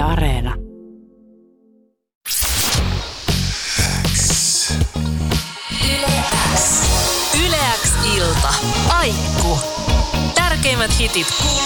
Yle Areena. Yleäks ilta. Aikku. Tärkeimmät hitit kuuluu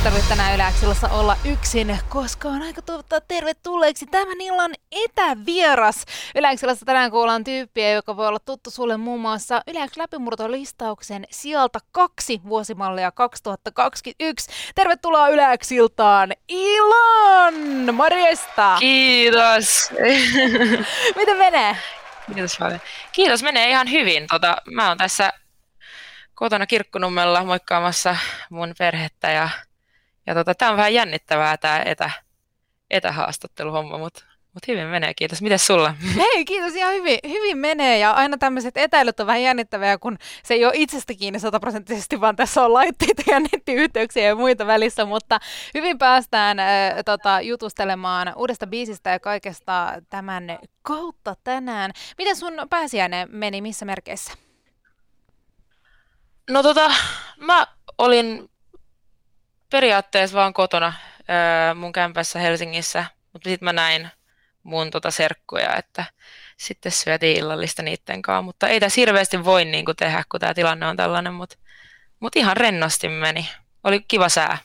ei tarvitse tänään Yleäksilossa olla yksin, koska on aika toivottaa tervetulleeksi tämän illan etävieras. Yleäksilossa tänään kuullaan tyyppiä, joka voi olla tuttu sulle muun muassa Yleäks läpimurtolistauksen sieltä kaksi vuosimallia 2021. Tervetuloa Yleäksiltaan Ilon! Morjesta! Kiitos. Miten menee? Kiitos paljon. Kiitos, menee ihan hyvin. Tota, mä oon tässä kotona Kirkkonummella moikkaamassa mun perhettä ja, ja tota, tää on vähän jännittävää tää etä, etähaastatteluhomma, mutta mut hyvin menee, kiitos. Mites sulla? Hei, kiitos. Ihan hyvin, hyvin menee ja aina tämmöiset etäilyt on vähän jännittäviä, kun se ei ole itsestä kiinni sataprosenttisesti, vaan tässä on laitteita ja nettiyhteyksiä ja muita välissä, mutta hyvin päästään äh, tota, jutustelemaan uudesta biisistä ja kaikesta tämän kautta tänään. Miten sun pääsiäinen meni, missä merkeissä? No tota, mä olin periaatteessa vaan kotona ää, mun kämpässä Helsingissä, mutta sitten mä näin mun tota serkkuja, että sitten syötiin illallista niiden kanssa, mutta ei tässä hirveästi voi niin kuin tehdä, kun tämä tilanne on tällainen, mutta mut ihan rennosti meni. Oli kiva sää.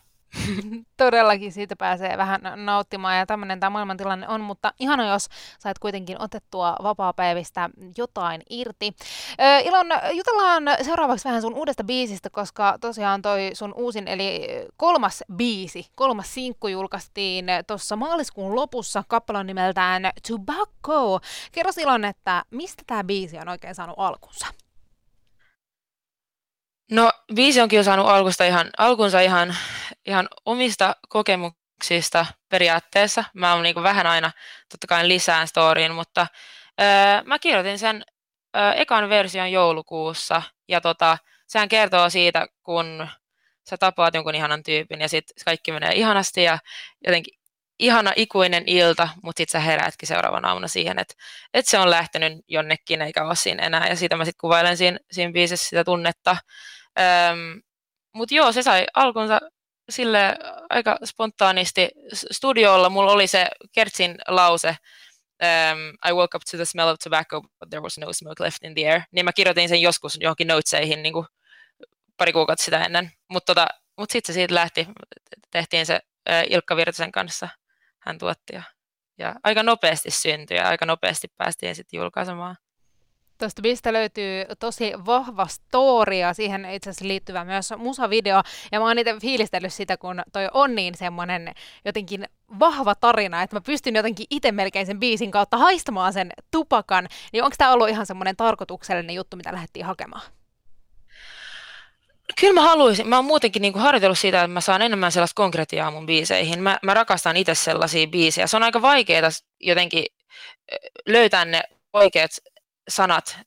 Todellakin siitä pääsee vähän nauttimaan ja tämmöinen tämä maailmantilanne on, mutta ihana jos sait kuitenkin otettua vapaa-päivistä jotain irti. Ö, Ilon, jutellaan seuraavaksi vähän sun uudesta biisistä, koska tosiaan toi sun uusin eli kolmas biisi, kolmas sinkku julkaistiin tuossa maaliskuun lopussa kappalan nimeltään Tobacco. Kerro Ilon, että mistä tämä biisi on oikein saanut alkunsa? No biisi onkin jo saanut alkusta ihan, alkunsa ihan, ihan omista kokemuksista periaatteessa. Mä oon niin vähän aina totta kai lisään storyin, mutta öö, mä kirjoitin sen öö, ekan version joulukuussa ja tota, sehän kertoo siitä, kun sä tapaat jonkun ihanan tyypin ja sitten kaikki menee ihanasti ja jotenkin ihana ikuinen ilta, mutta sitten sä heräätkin seuraavana aamuna siihen, että, että se on lähtenyt jonnekin eikä ole siinä enää. Ja siitä mä sitten kuvailen siinä, siinä biisissä sitä tunnetta. Öm, mutta joo, se sai alkunsa sille aika spontaanisti studiolla. Mulla oli se Kertsin lause, um, I woke up to the smell of tobacco, but there was no smoke left in the air. Niin mä kirjoitin sen joskus johonkin noteseihin niin pari kuukautta sitä ennen. Mutta tota, mut sitten se siitä lähti. Tehtiin se äh, Ilkka Virtasen kanssa. Hän tuotti ja, ja aika nopeasti syntyi ja aika nopeasti päästiin sitten julkaisemaan. Tuosta biisistä löytyy tosi vahva story ja siihen itse asiassa liittyvä myös musavideo. Ja mä oon itse fiilistellyt sitä, kun toi on niin semmoinen jotenkin vahva tarina, että mä pystyn jotenkin itse melkein sen biisin kautta haistamaan sen tupakan. Niin onko tämä ollut ihan semmoinen tarkoituksellinen juttu, mitä lähdettiin hakemaan? Kyllä mä haluaisin. Mä oon muutenkin niin kuin harjoitellut siitä, että mä saan enemmän sellaista konkretiaa mun biiseihin. Mä, mä rakastan itse sellaisia biisejä. Se on aika vaikeaa jotenkin löytää ne oikeat sanat,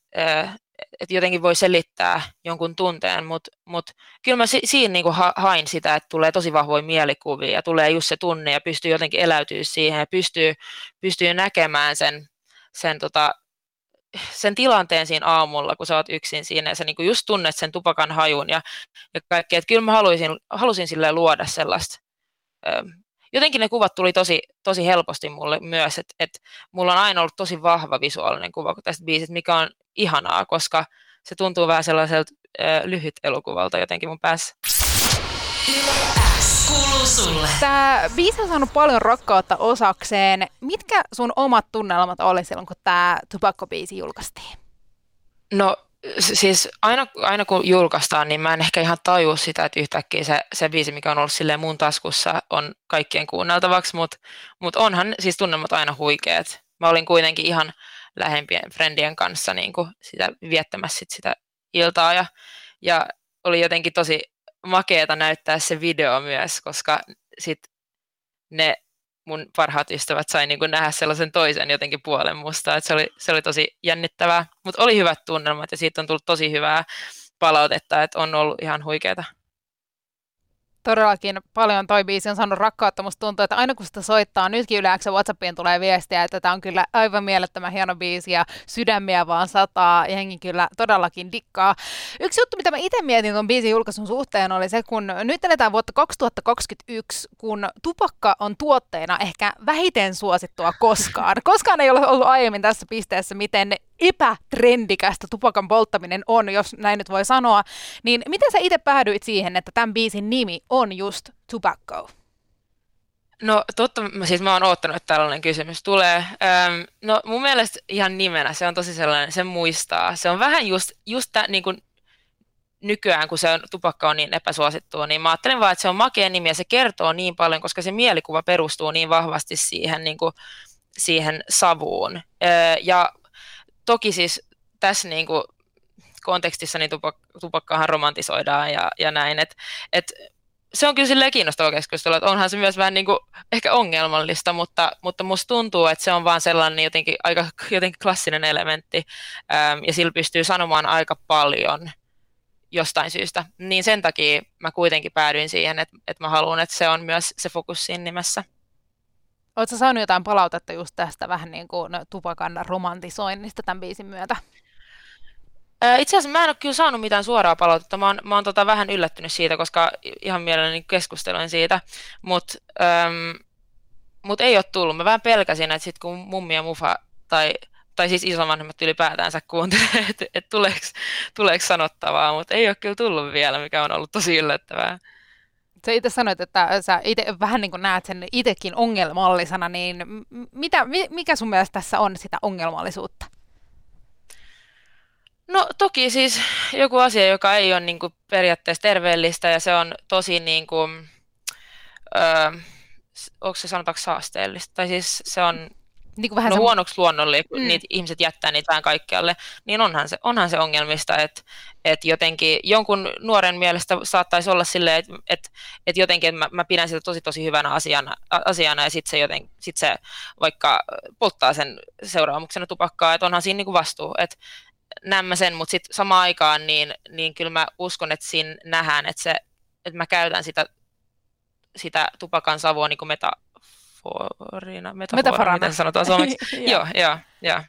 että jotenkin voi selittää jonkun tunteen, mutta mut, kyllä mä si- siinä niinku ha- hain sitä, että tulee tosi vahvoja mielikuvia ja tulee just se tunne ja pystyy jotenkin eläytyä siihen ja pystyy, pystyy näkemään sen, sen, tota, sen tilanteen siinä aamulla, kun sä oot yksin siinä ja sä niinku just tunnet sen tupakan hajun ja, ja kaikki. Että kyllä mä haluaisin, halusin sille luoda sellaista jotenkin ne kuvat tuli tosi, tosi helposti mulle myös, että et mulla on aina ollut tosi vahva visuaalinen kuva tästä biisistä, mikä on ihanaa, koska se tuntuu vähän sellaiselta äh, lyhyt elokuvalta jotenkin mun päässä. Tämä biisi on saanut paljon rakkautta osakseen. Mitkä sun omat tunnelmat oli silloin, kun tämä Tupakko-biisi julkaistiin? No siis aina, aina kun julkaistaan, niin mä en ehkä ihan tajua sitä, että yhtäkkiä se, se biisi, mikä on ollut silleen mun taskussa, on kaikkien kuunneltavaksi, mutta mut onhan siis tunnelmat aina huikeet. Mä olin kuitenkin ihan lähempien friendien kanssa niin kuin sitä, viettämässä sit sitä iltaa ja, ja oli jotenkin tosi makeeta näyttää se video myös, koska sit ne mun parhaat ystävät sai niin kuin nähdä sellaisen toisen jotenkin puolen musta, se oli, se oli tosi jännittävää, mutta oli hyvät tunnelmat ja siitä on tullut tosi hyvää palautetta, että on ollut ihan huikeeta. Todellakin paljon toi biisi on saanut rakkautta. Musta tuntuu, että aina kun sitä soittaa, nytkin yleensä Whatsappiin tulee viestiä, että tämä on kyllä aivan mielettömän hieno biisi ja sydämiä vaan sataa. Jengi kyllä todellakin dikkaa. Yksi juttu, mitä mä itse mietin tuon biisin julkaisun suhteen, oli se, kun nyt eletään vuotta 2021, kun tupakka on tuotteena ehkä vähiten suosittua koskaan. Koskaan ei ole ollut aiemmin tässä pisteessä, miten epätrendikästä tupakan polttaminen on, jos näin nyt voi sanoa. Niin miten sä itse päädyit siihen, että tämän biisin nimi on just Tobacco? No totta, siis mä oon oottanut, että tällainen kysymys tulee. Öm, no mun mielestä ihan nimenä se on tosi sellainen, se muistaa. Se on vähän just, just tä, niin kuin nykyään, kun se on, tupakka on niin epäsuosittua, niin mä ajattelen vaan, että se on makea nimi ja se kertoo niin paljon, koska se mielikuva perustuu niin vahvasti siihen, niin kuin, siihen savuun. Öö, ja toki siis tässä niin kuin kontekstissa niin tupak- tupakkaahan romantisoidaan ja, ja näin, että et, se on kyllä silleen kiinnostava keskustelu, että onhan se myös vähän niin kuin ehkä ongelmallista, mutta, mutta musta tuntuu, että se on vaan sellainen jotenkin aika jotenkin klassinen elementti äm, ja sillä pystyy sanomaan aika paljon jostain syystä. Niin sen takia mä kuitenkin päädyin siihen, että, että mä haluan, että se on myös se fokus siinä nimessä. Oletko saanut jotain palautetta just tästä vähän niin kuin tupakan romantisoinnista tämän biisin myötä? Itse asiassa mä en ole kyllä saanut mitään suoraa palautetta. Mä oon, mä oon tota vähän yllättynyt siitä, koska ihan mielelläni keskustelin siitä. Mutta mut ei ole tullut. Mä vähän pelkäsin, että sitten kun mummi ja mufa tai, tai siis isovanhemmat ylipäätänsä kuuntelee, että et tuleeko, tuleeko sanottavaa, mutta ei ole kyllä tullut vielä, mikä on ollut tosi yllättävää. Sä itse sanoit, että sä itse vähän niin kuin näet sen itsekin ongelmallisena, niin mitä, mikä sun mielestä tässä on sitä ongelmallisuutta? No toki siis joku asia, joka ei ole niin kuin periaatteessa terveellistä ja se on tosi niin kuin, öö, onko se sanotaanko saasteellista, tai siis se on niin kuin vähän no, se... huonoksi luonnolle, kun mm. niitä ihmiset jättää niitä vähän kaikkialle, niin onhan se, onhan se ongelmista, että, että jotenkin jonkun nuoren mielestä saattaisi olla silleen, että, että, että jotenkin että mä, mä pidän sitä tosi tosi hyvänä asiana, asiana ja sitten se, joten, sit se vaikka polttaa sen seuraamuksena tupakkaa, että onhan siinä niin kuin vastuu, että näemmä sen, mutta sitten samaan aikaan niin, niin kyllä mä uskon, että siinä nähdään, että, se, että mä käytän sitä, sitä tupakan savua niin kuin metaforina, metaforina, metaforana. miten sanotaan suomeksi. joo, joo, joo.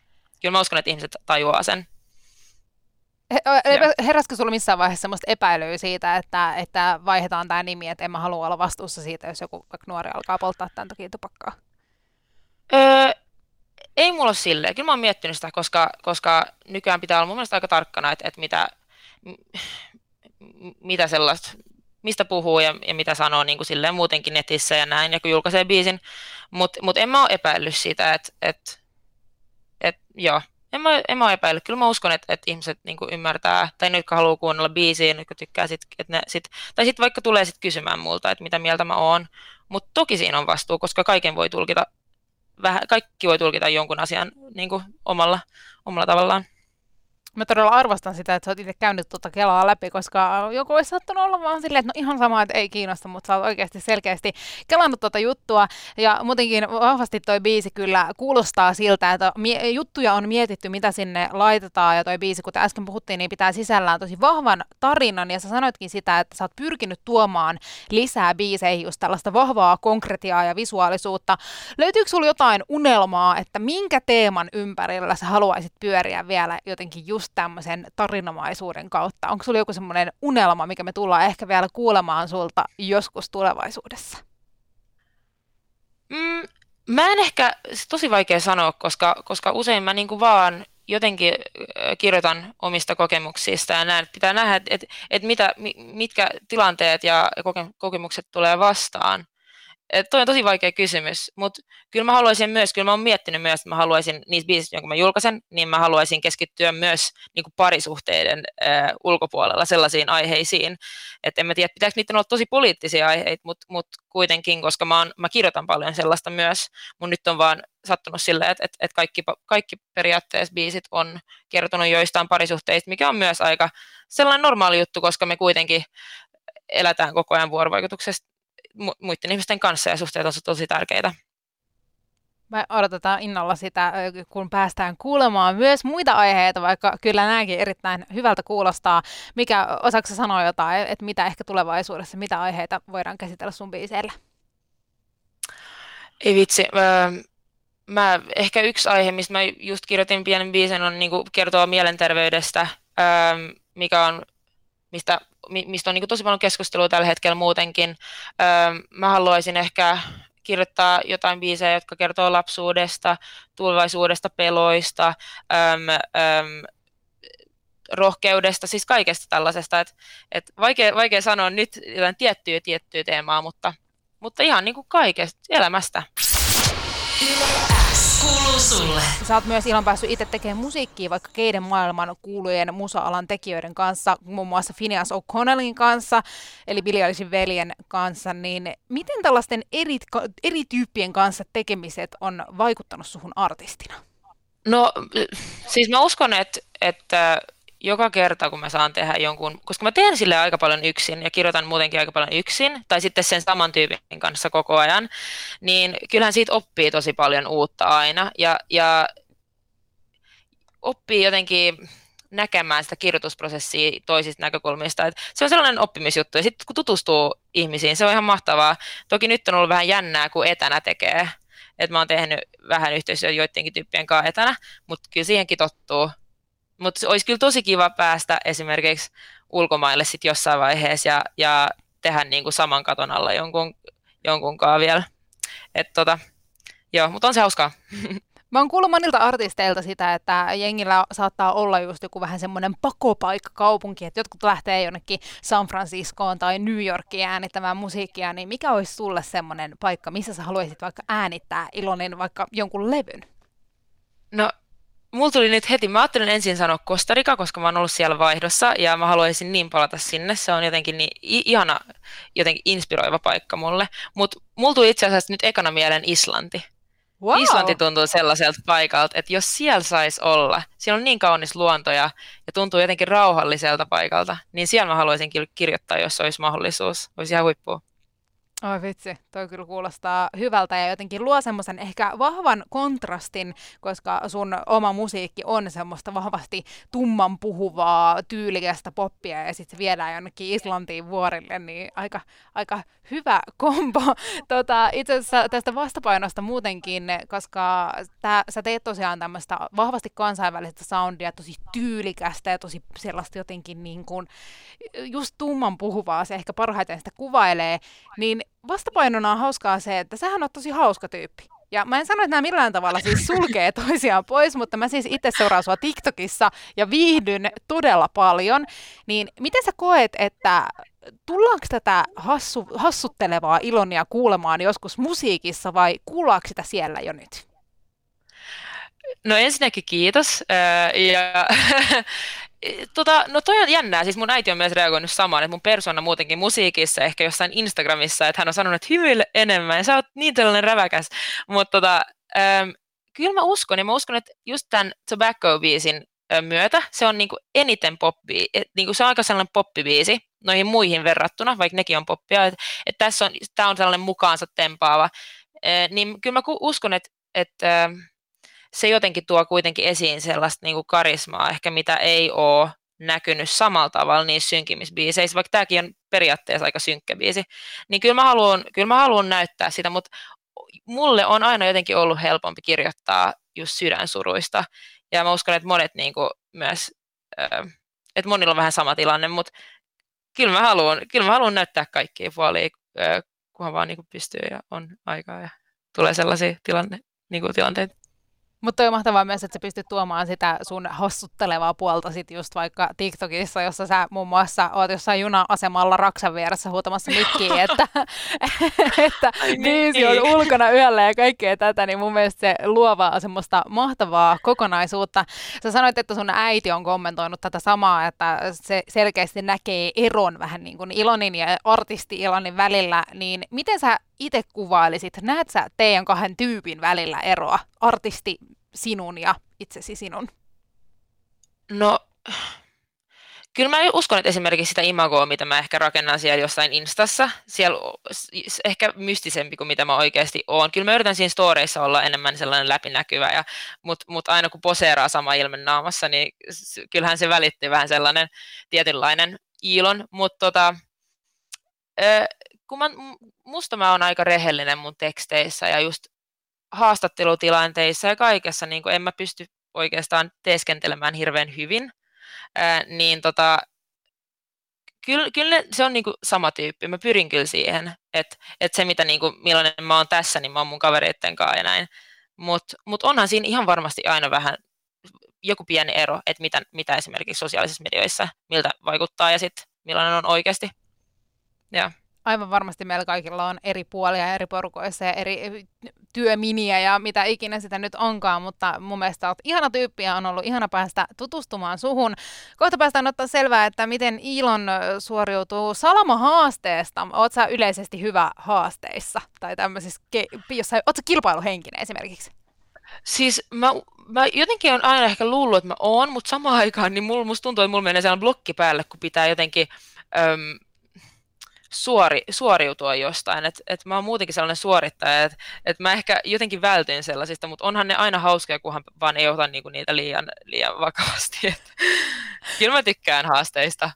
Kyllä mä uskon, että ihmiset tajuaa sen. Heräskö sinulla missään vaiheessa sellaista epäilyä siitä, että, että vaihdetaan tämä nimi, että en mä halua olla vastuussa siitä, jos joku nuori alkaa polttaa tämän takia tupakkaa? Öö, ei mulla ole silleen. Kyllä mä oon miettinyt sitä, koska, koska nykyään pitää olla mun mielestä aika tarkkana, että, että mitä, mitä sellaista, mistä puhuu ja, ja mitä sanoo niin kuin silleen muutenkin netissä ja näin, ja kun julkaisee biisin. Mutta mut en mä ole epäillyt sitä, että et, et, joo, en mä, en mä ole epäillyt. Kyllä mä uskon, että, että ihmiset niin ymmärtää, tai ne, jotka haluaa kuunnella biisiä, jotka tykkää sit, että ne sit, tai sitten vaikka tulee sit kysymään multa, että mitä mieltä mä oon. Mutta toki siinä on vastuu, koska kaiken voi tulkita vähän, kaikki voi tulkita jonkun asian niin kuin omalla, omalla tavallaan. Mä todella arvostan sitä, että sä oot itse käynyt tuota Kelaa läpi, koska joku olisi saattanut olla vaan silleen, että no ihan sama, että ei kiinnosta, mutta sä oot oikeasti selkeästi kelannut tuota juttua. Ja muutenkin vahvasti toi biisi kyllä kuulostaa siltä, että juttuja on mietitty, mitä sinne laitetaan. Ja toi biisi, kuten äsken puhuttiin, niin pitää sisällään tosi vahvan tarinan. Ja sä sanoitkin sitä, että sä oot pyrkinyt tuomaan lisää biiseihin just tällaista vahvaa konkretiaa ja visuaalisuutta. Löytyykö sulla jotain unelmaa, että minkä teeman ympärillä sä haluaisit pyöriä vielä jotenkin just just tämmöisen tarinamaisuuden kautta? Onko sulla joku semmoinen unelma, mikä me tullaan ehkä vielä kuulemaan sulta joskus tulevaisuudessa? Mm, mä en ehkä, tosi vaikea sanoa, koska, koska usein mä niinku vaan jotenkin kirjoitan omista kokemuksista ja näin, pitää nähdä, että, että mitä, mitkä tilanteet ja kokemukset tulee vastaan. Et toi on tosi vaikea kysymys, mutta kyllä mä haluaisin myös, kyllä mä oon miettinyt myös, että mä haluaisin niissä biisissä, jonka mä julkaisen, niin mä haluaisin keskittyä myös niin kuin parisuhteiden äh, ulkopuolella sellaisiin aiheisiin. Että en mä tiedä, pitääkö niiden olla tosi poliittisia aiheita, mutta mut kuitenkin, koska mä, oon, mä kirjoitan paljon sellaista myös, mun nyt on vaan sattunut silleen, että, että, että kaikki, kaikki periaatteessa biisit on kertonut joistain parisuhteista, mikä on myös aika sellainen normaali juttu, koska me kuitenkin elätään koko ajan vuorovaikutuksessa muiden ihmisten kanssa ja suhteet on tosi tärkeitä. Me odotetaan innolla sitä, kun päästään kuulemaan myös muita aiheita, vaikka kyllä nämäkin erittäin hyvältä kuulostaa. Mikä, osaako sanoa jotain, että mitä ehkä tulevaisuudessa, mitä aiheita voidaan käsitellä sun biiseillä? Ei vitsi. Mä, ehkä yksi aihe, mistä mä just kirjoitin pienen biisin, on niin kertoa mielenterveydestä, mikä on, mistä, mistä on niin tosi paljon keskustelua tällä hetkellä muutenkin. Mä haluaisin ehkä kirjoittaa jotain biisejä, jotka kertoo lapsuudesta, tulevaisuudesta, peloista, äm, äm, rohkeudesta, siis kaikesta tällaisesta. Et, et vaikea, vaikea sanoa nyt jotain tiettyä tiettyä teemaa, mutta, mutta ihan niin kuin kaikesta elämästä. Sulle. Sä oot myös ilon päässyt itse tekemään musiikkia vaikka keiden maailman kuulujen musa-alan tekijöiden kanssa, muun muassa Phineas O'Connellin kanssa, eli Billie Eilishin veljen kanssa, niin miten tällaisten eri, eri tyyppien kanssa tekemiset on vaikuttanut suhun artistina? No siis mä uskon, että, että joka kerta, kun mä saan tehdä jonkun, koska mä teen sille aika paljon yksin ja kirjoitan muutenkin aika paljon yksin, tai sitten sen saman tyypin kanssa koko ajan, niin kyllähän siitä oppii tosi paljon uutta aina, ja, ja oppii jotenkin näkemään sitä kirjoitusprosessia toisista näkökulmista. Et se on sellainen oppimisjuttu, ja sitten kun tutustuu ihmisiin, se on ihan mahtavaa. Toki nyt on ollut vähän jännää, kun etänä tekee, että mä oon tehnyt vähän yhteistyötä joidenkin tyyppien kanssa etänä, mutta kyllä siihenkin tottuu. Mutta olisi kyllä tosi kiva päästä esimerkiksi ulkomaille sit jossain vaiheessa ja, ja tehdä niin kuin saman katon alla jonkun, jonkun vielä. Et tota, joo, mutta on se hauskaa. Mä oon kuullut monilta artisteilta sitä, että jengillä saattaa olla just joku vähän semmoinen pakopaikka kaupunki, että jotkut lähtee jonnekin San Franciscoon tai New Yorkiin äänittämään musiikkia, niin mikä olisi sulle semmoinen paikka, missä sä haluaisit vaikka äänittää Ilonin vaikka jonkun levyn? No mulla tuli nyt heti, mä ajattelin ensin sanoa Kostarika, koska mä oon ollut siellä vaihdossa ja mä haluaisin niin palata sinne. Se on jotenkin niin ihana, jotenkin inspiroiva paikka mulle. Mutta mulla tuli itse asiassa nyt ekana mieleen Islanti. Wow. Islanti tuntuu sellaiselta paikalta, että jos siellä saisi olla, siellä on niin kaunis luonto ja, ja tuntuu jotenkin rauhalliselta paikalta, niin siellä mä haluaisin kirjoittaa, jos olisi mahdollisuus. Olisi ihan huippua. Oi vitsi, toi kyllä kuulostaa hyvältä ja jotenkin luo semmoisen ehkä vahvan kontrastin, koska sun oma musiikki on semmoista vahvasti tumman puhuvaa, tyylikästä poppia ja sitten viedään jonnekin Islantiin vuorille, niin aika, aika hyvä kombo. Tota, itse asiassa tästä vastapainosta muutenkin, koska tää, sä teet tosiaan tämmöistä vahvasti kansainvälistä soundia, tosi tyylikästä ja tosi sellaista jotenkin niin kuin, just tumman puhuvaa, se ehkä parhaiten sitä kuvailee, niin vastapainona on hauskaa se, että sähän on tosi hauska tyyppi. Ja mä en sano, että nämä millään tavalla siis sulkee toisiaan pois, mutta mä siis itse seuraan sua TikTokissa ja viihdyn todella paljon. Niin miten sä koet, että tullaanko tätä hassu, hassuttelevaa ilonia kuulemaan joskus musiikissa vai kuullaanko sitä siellä jo nyt? No ensinnäkin kiitos. Ja Tota, no toi on jännää, siis mun äiti on myös reagoinut samaan, että mun persona muutenkin musiikissa, ehkä jossain Instagramissa, että hän on sanonut, että hymyile enemmän, ja sä oot niin tällainen räväkäs, mutta tota, ähm, kyllä mä uskon, ja mä uskon, että just tämän Tobacco-biisin myötä se on niinku eniten poppi, niinku se on aika sellainen poppibiisi noihin muihin verrattuna, vaikka nekin on poppia, että et tässä on, tää on sellainen mukaansa tempaava, äh, niin kyllä mä uskon, että et, äh, se jotenkin tuo kuitenkin esiin sellaista niin kuin karismaa, ehkä mitä ei ole näkynyt samalla tavalla niissä synkimmisbiiseissä, vaikka tämäkin on periaatteessa aika synkkä biisi, niin kyllä mä haluan, kyllä mä haluan näyttää sitä, mutta mulle on aina jotenkin ollut helpompi kirjoittaa just sydänsuruista, ja mä uskon, että monet niin kuin myös, että monilla on vähän sama tilanne, mutta kyllä mä haluan, kyllä mä haluan näyttää kaikkia puolia, kunhan vaan niin kuin pystyy ja on aikaa ja tulee sellaisia tilanne, niin kuin tilanteita. Mutta on mahtavaa myös, että sä pystyt tuomaan sitä sun hassuttelevaa puolta sit just vaikka TikTokissa, jossa sä muun muassa oot jossain juna-asemalla Raksan vieressä huutamassa mikkiin, että, että niin. biisi on ulkona yöllä ja kaikkea tätä, niin mun mielestä se luovaa semmoista mahtavaa kokonaisuutta. Sä sanoit, että sun äiti on kommentoinut tätä samaa, että se selkeästi näkee eron vähän niin kuin Ilonin ja artisti Ilonin välillä, niin miten sä itse kuvailisit? Näet sä teidän kahden tyypin välillä eroa, artisti sinun ja itsesi sinun? No, kyllä mä uskon, että esimerkiksi sitä imagoa, mitä mä ehkä rakennan siellä jossain Instassa, siellä ehkä mystisempi kuin mitä mä oikeasti oon. Kyllä mä yritän siinä storeissa olla enemmän sellainen läpinäkyvä, ja, mutta mut aina kun poseeraa sama ilme naamassa, niin kyllähän se välitti vähän sellainen tietynlainen iilon, mutta tota, kun mä, musta mä oon aika rehellinen mun teksteissä ja just haastattelutilanteissa ja kaikessa, niin en mä pysty oikeastaan teeskentelemään hirveän hyvin, ää, niin tota, kyllä, kyllä se on niinku sama tyyppi. Mä pyrin kyllä siihen, että et se, mitä niinku, millainen mä oon tässä, niin mä oon mun kavereitten kanssa ja näin. Mutta mut onhan siinä ihan varmasti aina vähän joku pieni ero, että mitä, mitä esimerkiksi sosiaalisissa medioissa, miltä vaikuttaa ja sitten millainen on oikeasti. Ja aivan varmasti meillä kaikilla on eri puolia eri porukoissa ja eri eh, työminiä ja mitä ikinä sitä nyt onkaan, mutta mun mielestä olet ihana tyyppi ja on ollut ihana päästä tutustumaan suhun. Kohta päästään ottaa selvää, että miten Ilon suoriutuu Salama-haasteesta. Oot sä yleisesti hyvä haasteissa tai tämmöisissä, jossain, oot sä kilpailuhenkinen esimerkiksi? Siis mä, mä jotenkin on aina ehkä luullut, että mä oon, mutta samaan aikaan niin mulla, musta tuntuu, että mulla menee sellainen blokki päälle, kun pitää jotenkin öm, suori, suoriutua jostain. Että et mä oon muutenkin sellainen suorittaja, että et mä ehkä jotenkin vältyn sellaisista, mutta onhan ne aina hauskoja, kunhan vaan ei ota niinku niitä liian, liian vakavasti. Et, kyllä mä tykkään haasteista.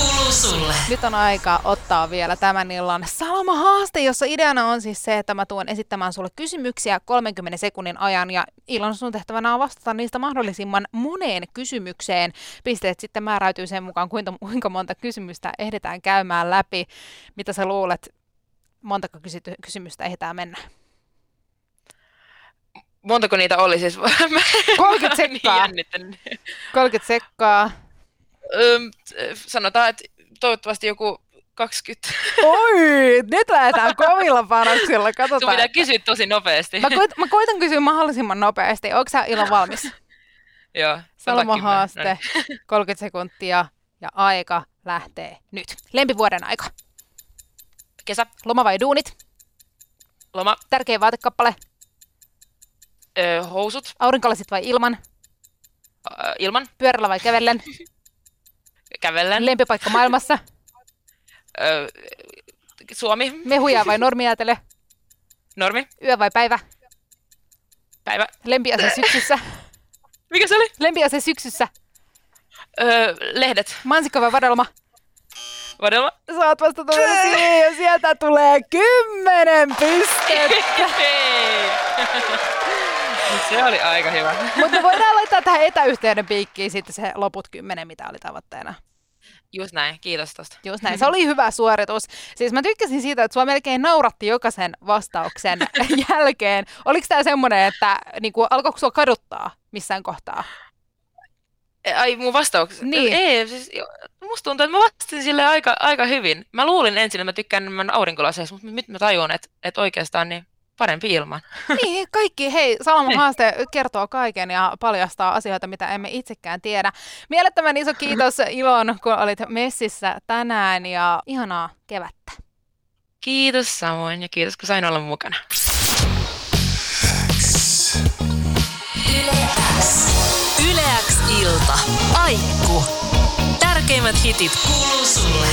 Kuuluu sulle. Nyt on aika ottaa vielä tämän illan salama-haaste, jossa ideana on siis se, että mä tuon esittämään sulle kysymyksiä 30 sekunnin ajan ja illan sun tehtävänä on vastata niistä mahdollisimman moneen kysymykseen. Pisteet sitten määräytyy sen mukaan, kuinka, kuinka monta kysymystä ehditään käymään läpi. Mitä sä luulet, montako kysy- kysymystä ehditään mennä? Montako niitä oli siis? 30 sekkaa. 30 sekkaa öm, sanotaan, että toivottavasti joku 20. Oi, nyt lähdetään kovilla panoksilla, katsotaan. Sun pitää kysyä tosi nopeasti. Mä, koit, mä koitan kysyä mahdollisimman nopeasti. Onko sä Ilo valmis? Joo. Salma haaste, 30 sekuntia ja aika lähtee nyt. Lempivuoden aika. Kesä. Loma vai duunit? Loma. Tärkeä vaatekappale? Öö, housut. Aurinkolasit vai ilman? Öö, ilman. Pyörällä vai kävellen? Kävellen. Lempipaikka maailmassa? Öö, Suomi. Mehuja vai normiaatele? Normi. Yö vai päivä? Päivä. Lempiase syksyssä? Mikä se oli? Lempiase syksyssä? Öö, lehdet. Mansikka vai vadelma? Vadelma. Saat vastata siihen ja sieltä tulee kymmenen pistettä. Se oli aika hyvä. Mutta me voidaan laittaa tähän etäyhteyden piikkiin sitten se loput kymmenen, mitä oli tavoitteena. Just näin, kiitos tosta. Just näin, se oli hyvä suoritus. Siis mä tykkäsin siitä, että sua melkein nauratti jokaisen vastauksen jälkeen. Oliko tämä semmoinen, että niinku, alkoiko sua kaduttaa missään kohtaa? Ai mun vastaukset? Niin. Ei, siis, musta tuntuu, että mä vastasin sille aika, aika hyvin. Mä luulin ensin, että mä tykkään enemmän aurinkolaseista, mutta nyt mä tajun, että, että oikeastaan niin parempi ilman. Niin, kaikki, hei, Salman niin. haaste kertoo kaiken ja paljastaa asioita, mitä emme itsekään tiedä. Mielettömän iso kiitos Ilon, kun olit messissä tänään ja ihanaa kevättä. Kiitos samoin ja kiitos, kun sain olla mukana. Yleäks ilta. Aikku. Tärkeimmät hitit kuuluu sulle.